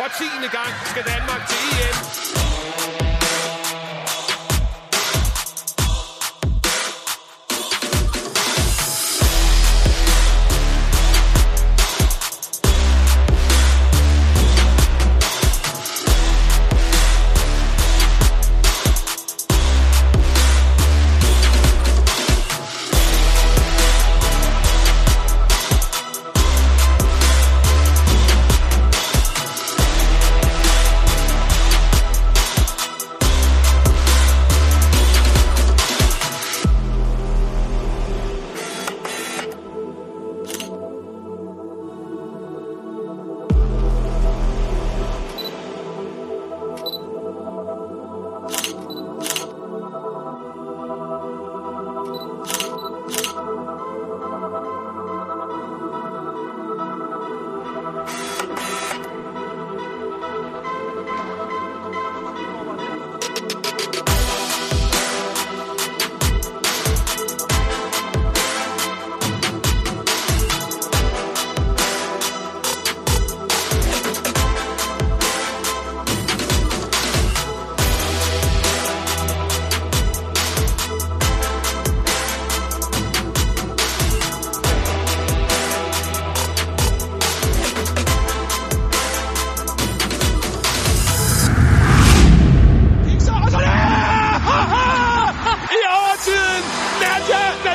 For tiende gang skal Danmark til EM.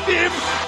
him.